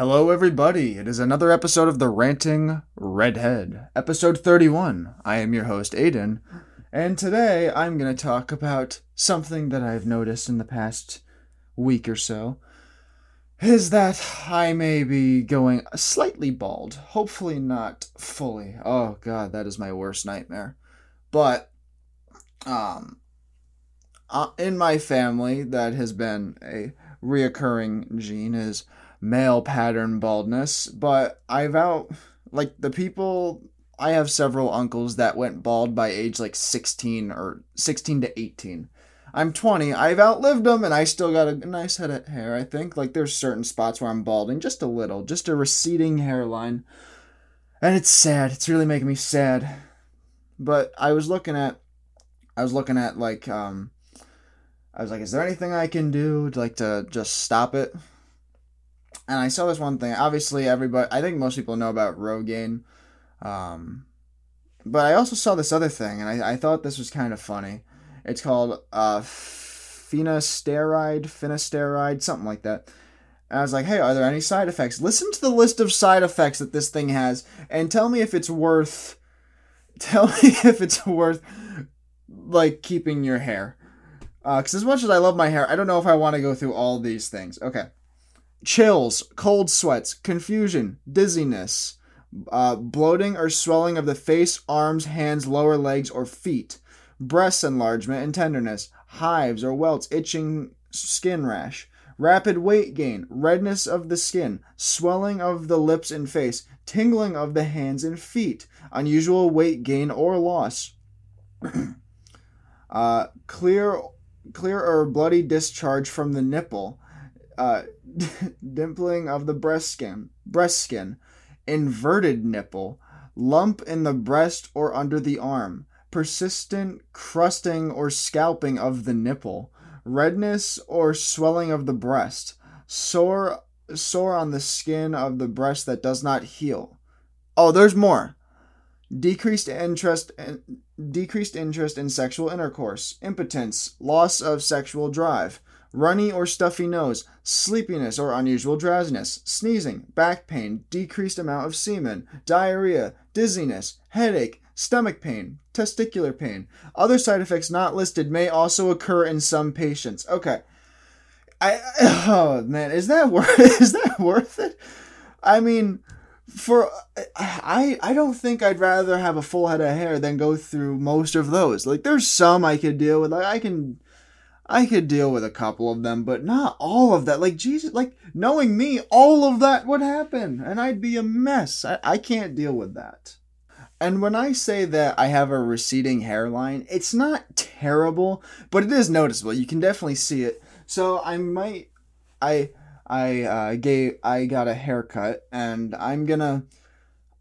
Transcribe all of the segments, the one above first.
Hello, everybody. It is another episode of The Ranting Redhead, episode 31. I am your host, Aiden, and today I'm going to talk about something that I've noticed in the past week or so. Is that I may be going slightly bald. Hopefully, not fully. Oh, God, that is my worst nightmare. But, um, uh, in my family, that has been a reoccurring gene is male pattern baldness, but I've out like the people I have several uncles that went bald by age like 16 or 16 to 18. I'm 20. I've outlived them and I still got a nice head of hair, I think. Like there's certain spots where I'm balding just a little, just a receding hairline. And it's sad. It's really making me sad. But I was looking at I was looking at like um I was like, is there anything I can do to like to just stop it? And I saw this one thing. Obviously, everybody, I think most people know about Rogaine. Um, but I also saw this other thing, and I, I thought this was kind of funny. It's called uh, finasteride, finasteride, something like that. And I was like, hey, are there any side effects? Listen to the list of side effects that this thing has, and tell me if it's worth. Tell me if it's worth, like, keeping your hair. Because uh, as much as I love my hair, I don't know if I want to go through all these things. Okay. Chills, cold sweats, confusion, dizziness, uh, bloating or swelling of the face, arms, hands, lower legs, or feet, breast enlargement and tenderness, hives or welts, itching skin rash, rapid weight gain, redness of the skin, swelling of the lips and face, tingling of the hands and feet, unusual weight gain or loss, uh, clear clear or bloody discharge from the nipple, uh, dimpling of the breast skin, breast skin, inverted nipple, lump in the breast or under the arm, persistent crusting or scalping of the nipple, redness or swelling of the breast, sore sore on the skin of the breast that does not heal. Oh, there's more decreased interest in, decreased interest in sexual intercourse, impotence, loss of sexual drive, runny or stuffy nose, sleepiness or unusual drowsiness, sneezing, back pain, decreased amount of semen, diarrhea, dizziness, headache, stomach pain, testicular pain. Other side effects not listed may also occur in some patients. Okay. I oh man, is that worth is that worth it? I mean, for I I don't think I'd rather have a full head of hair than go through most of those. Like there's some I could deal with. Like I can I could deal with a couple of them, but not all of that. Like Jesus, like knowing me, all of that would happen and I'd be a mess. I, I can't deal with that. And when I say that I have a receding hairline, it's not terrible, but it is noticeable. You can definitely see it. So I might I I uh, gave I got a haircut and I'm gonna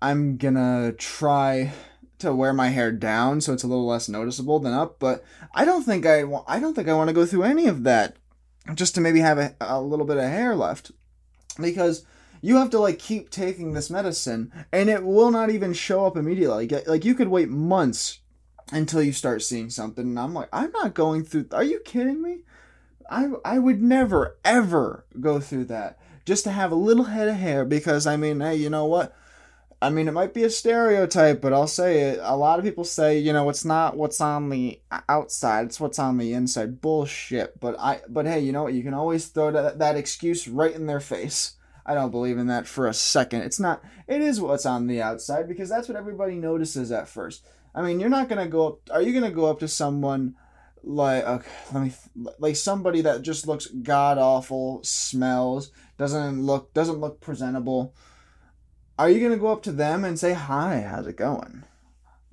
I'm gonna try to wear my hair down so it's a little less noticeable than up. But I don't think I wa- I don't think I want to go through any of that just to maybe have a, a little bit of hair left because you have to like keep taking this medicine and it will not even show up immediately. Like, like you could wait months until you start seeing something and I'm like I'm not going through are you kidding me? I I would never ever go through that just to have a little head of hair because I mean, hey, you know what? I mean, it might be a stereotype, but I'll say it. A lot of people say, you know, it's not what's on the outside; it's what's on the inside. Bullshit. But I, but hey, you know what? You can always throw that, that excuse right in their face. I don't believe in that for a second. It's not. It is what's on the outside because that's what everybody notices at first. I mean, you're not gonna go up. Are you gonna go up to someone? like okay, let me like somebody that just looks god awful, smells, doesn't look doesn't look presentable. Are you gonna go up to them and say hi? How's it going?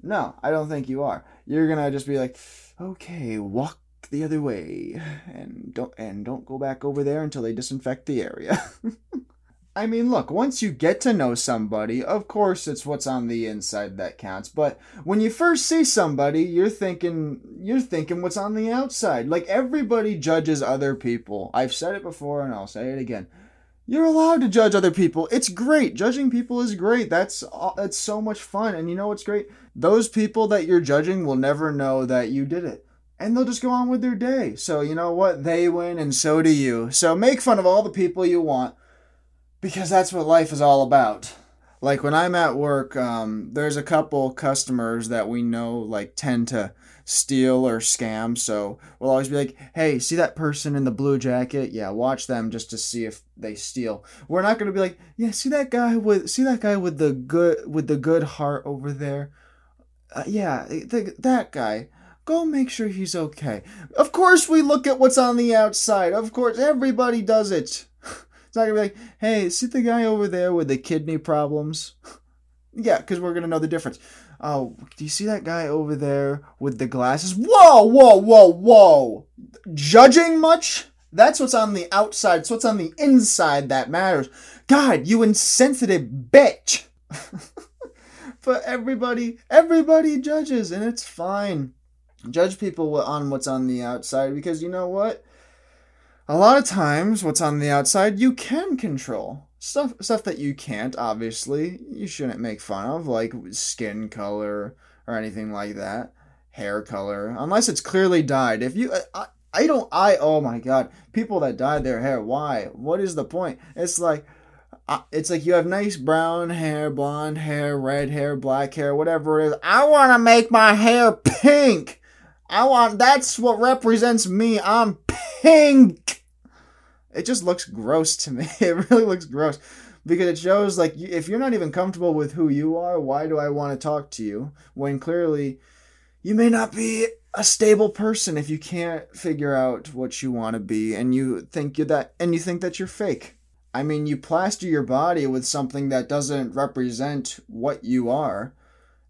No, I don't think you are. You're gonna just be like, okay, walk the other way, and don't and don't go back over there until they disinfect the area. I mean, look, once you get to know somebody, of course it's what's on the inside that counts. But when you first see somebody, you're thinking you're thinking what's on the outside. Like everybody judges other people. I've said it before and I'll say it again. You're allowed to judge other people. It's great. Judging people is great. That's uh, that's so much fun. And you know what's great? Those people that you're judging will never know that you did it. And they'll just go on with their day. So, you know what? They win and so do you. So make fun of all the people you want because that's what life is all about. Like when I'm at work, um, there's a couple customers that we know like tend to steal or scam. So we'll always be like, hey, see that person in the blue jacket? Yeah, watch them just to see if they steal. We're not gonna be like, yeah, see that guy with see that guy with the good with the good heart over there. Uh, yeah, the, that guy. Go make sure he's okay. Of course, we look at what's on the outside. Of course, everybody does it. It's not gonna be like, hey, see the guy over there with the kidney problems? yeah, because we're gonna know the difference. Oh, do you see that guy over there with the glasses? Whoa, whoa, whoa, whoa! Judging much? That's what's on the outside. It's what's on the inside that matters. God, you insensitive bitch! but everybody, everybody judges, and it's fine. Judge people on what's on the outside because you know what? A lot of times what's on the outside you can control. Stuff stuff that you can't obviously you shouldn't make fun of like skin color or anything like that hair color unless it's clearly dyed. If you I, I don't i oh my god people that dyed their hair why? What is the point? It's like it's like you have nice brown hair blonde hair red hair black hair whatever it is. I want to make my hair pink i want that's what represents me i'm pink. It just looks gross to me. It really looks gross because it shows like if you're not even comfortable with who you are, why do I want to talk to you when clearly you may not be a stable person if you can't figure out what you want to be and you think you're that and you think that you're fake. I mean, you plaster your body with something that doesn't represent what you are,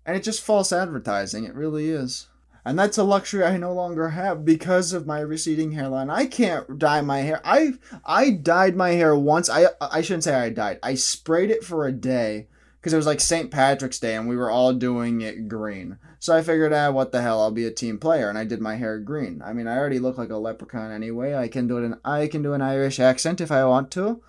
and it's just false advertising. It really is and that's a luxury I no longer have because of my receding hairline. I can't dye my hair. I I dyed my hair once. I I shouldn't say I dyed. I sprayed it for a day because it was like St. Patrick's Day and we were all doing it green. So I figured, ah, what the hell? I'll be a team player, and I did my hair green. I mean, I already look like a leprechaun anyway. I can do. In, I can do an Irish accent if I want to.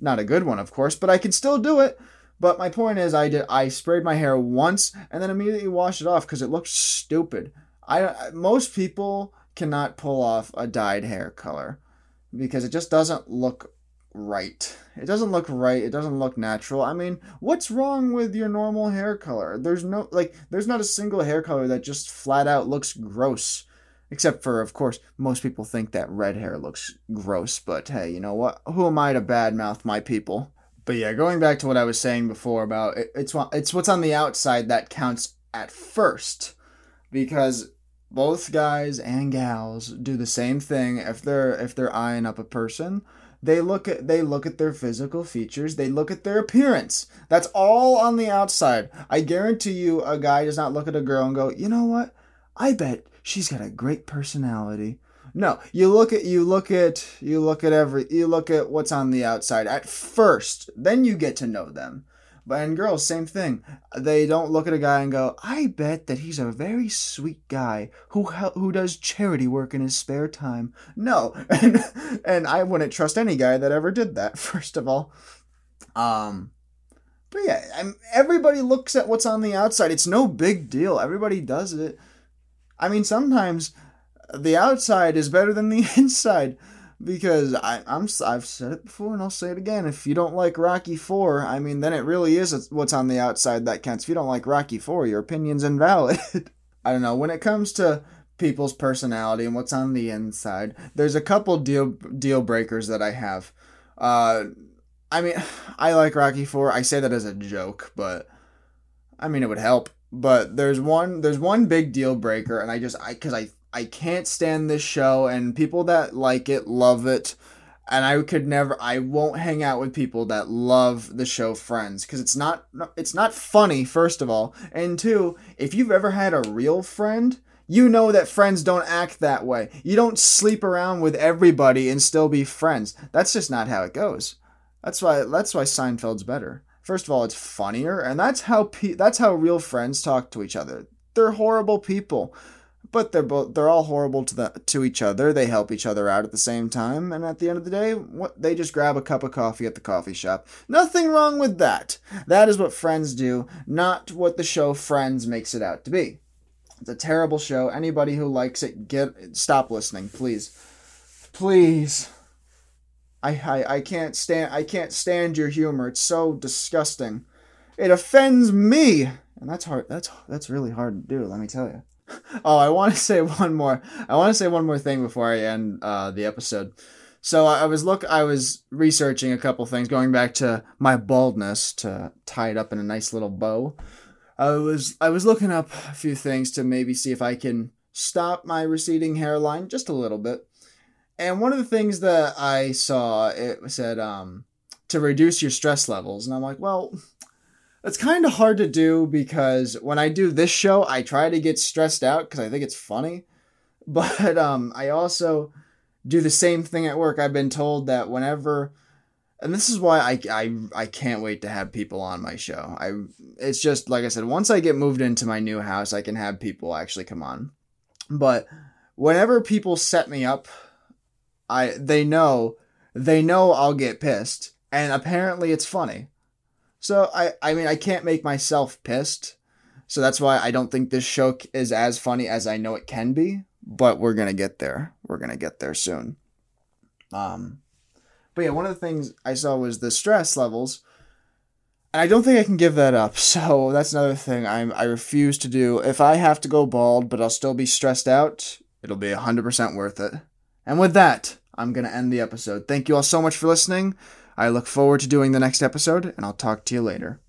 Not a good one, of course, but I can still do it. But my point is, I did. I sprayed my hair once and then immediately washed it off because it looked stupid. I most people cannot pull off a dyed hair color because it just doesn't look right. It doesn't look right. It doesn't look natural. I mean, what's wrong with your normal hair color? There's no like there's not a single hair color that just flat out looks gross. Except for, of course, most people think that red hair looks gross, but hey, you know what? Who am I to badmouth my people? But yeah, going back to what I was saying before about it, it's it's what's on the outside that counts at first because both guys and gals do the same thing. If they're if they're eyeing up a person they look at they look at their physical features. They look at their appearance. That's all on the outside. I guarantee you a guy does not look at a girl and go you know what? I bet she's got a great personality. No you look at you look at you look at every you look at what's on the outside at first. Then you get to know them but and girls, same thing. They don't look at a guy and go, "I bet that he's a very sweet guy who who does charity work in his spare time." No, and, and I wouldn't trust any guy that ever did that. First of all, um, but yeah, I'm, everybody looks at what's on the outside. It's no big deal. Everybody does it. I mean, sometimes the outside is better than the inside because I, I'm I've said it before and I'll say it again. If you don't like Rocky Four, I mean, then it really is what's on the outside that counts. If you don't like Rocky Four, your opinion's invalid. I don't know. When it comes to people's personality and what's on the inside, there's a couple deal deal breakers that I have. Uh, I mean, I like Rocky Four. I say that as a joke, but I mean it would help. But there's one there's one big deal breaker, and I just I because I I can't stand this show, and people that like it love it. And I could never, I won't hang out with people that love the show Friends because it's not, it's not funny. First of all, and two, if you've ever had a real friend, you know that friends don't act that way. You don't sleep around with everybody and still be friends. That's just not how it goes. That's why that's why Seinfeld's better. First of all, it's funnier, and that's how pe- that's how real friends talk to each other. They're horrible people but they're both they're all horrible to the to each other. They help each other out at the same time, and at the end of the day, what they just grab a cup of coffee at the coffee shop. Nothing wrong with that. That is what friends do, not what the show Friends makes it out to be. It's a terrible show. Anybody who likes it, get stop listening, please. Please. I, I I can't stand I can't stand your humor. It's so disgusting. It offends me. And that's hard that's that's really hard to do, let me tell you. Oh, I want to say one more. I want to say one more thing before I end uh, the episode. So I was look I was researching a couple things going back to my baldness to tie it up in a nice little bow. I was I was looking up a few things to maybe see if I can stop my receding hairline just a little bit. And one of the things that I saw it said um to reduce your stress levels and I'm like, well, it's kind of hard to do because when I do this show, I try to get stressed out because I think it's funny. But um, I also do the same thing at work. I've been told that whenever, and this is why I, I, I can't wait to have people on my show. I it's just like I said, once I get moved into my new house, I can have people actually come on. But whenever people set me up, I they know they know I'll get pissed, and apparently it's funny. So I I mean I can't make myself pissed. So that's why I don't think this show is as funny as I know it can be, but we're to get there. We're to get there soon. Um but yeah, one of the things I saw was the stress levels. And I don't think I can give that up. So that's another thing I'm I refuse to do. If I have to go bald but I'll still be stressed out, it'll be 100% worth it. And with that, I'm to end the episode. Thank you all so much for listening. I look forward to doing the next episode, and I'll talk to you later.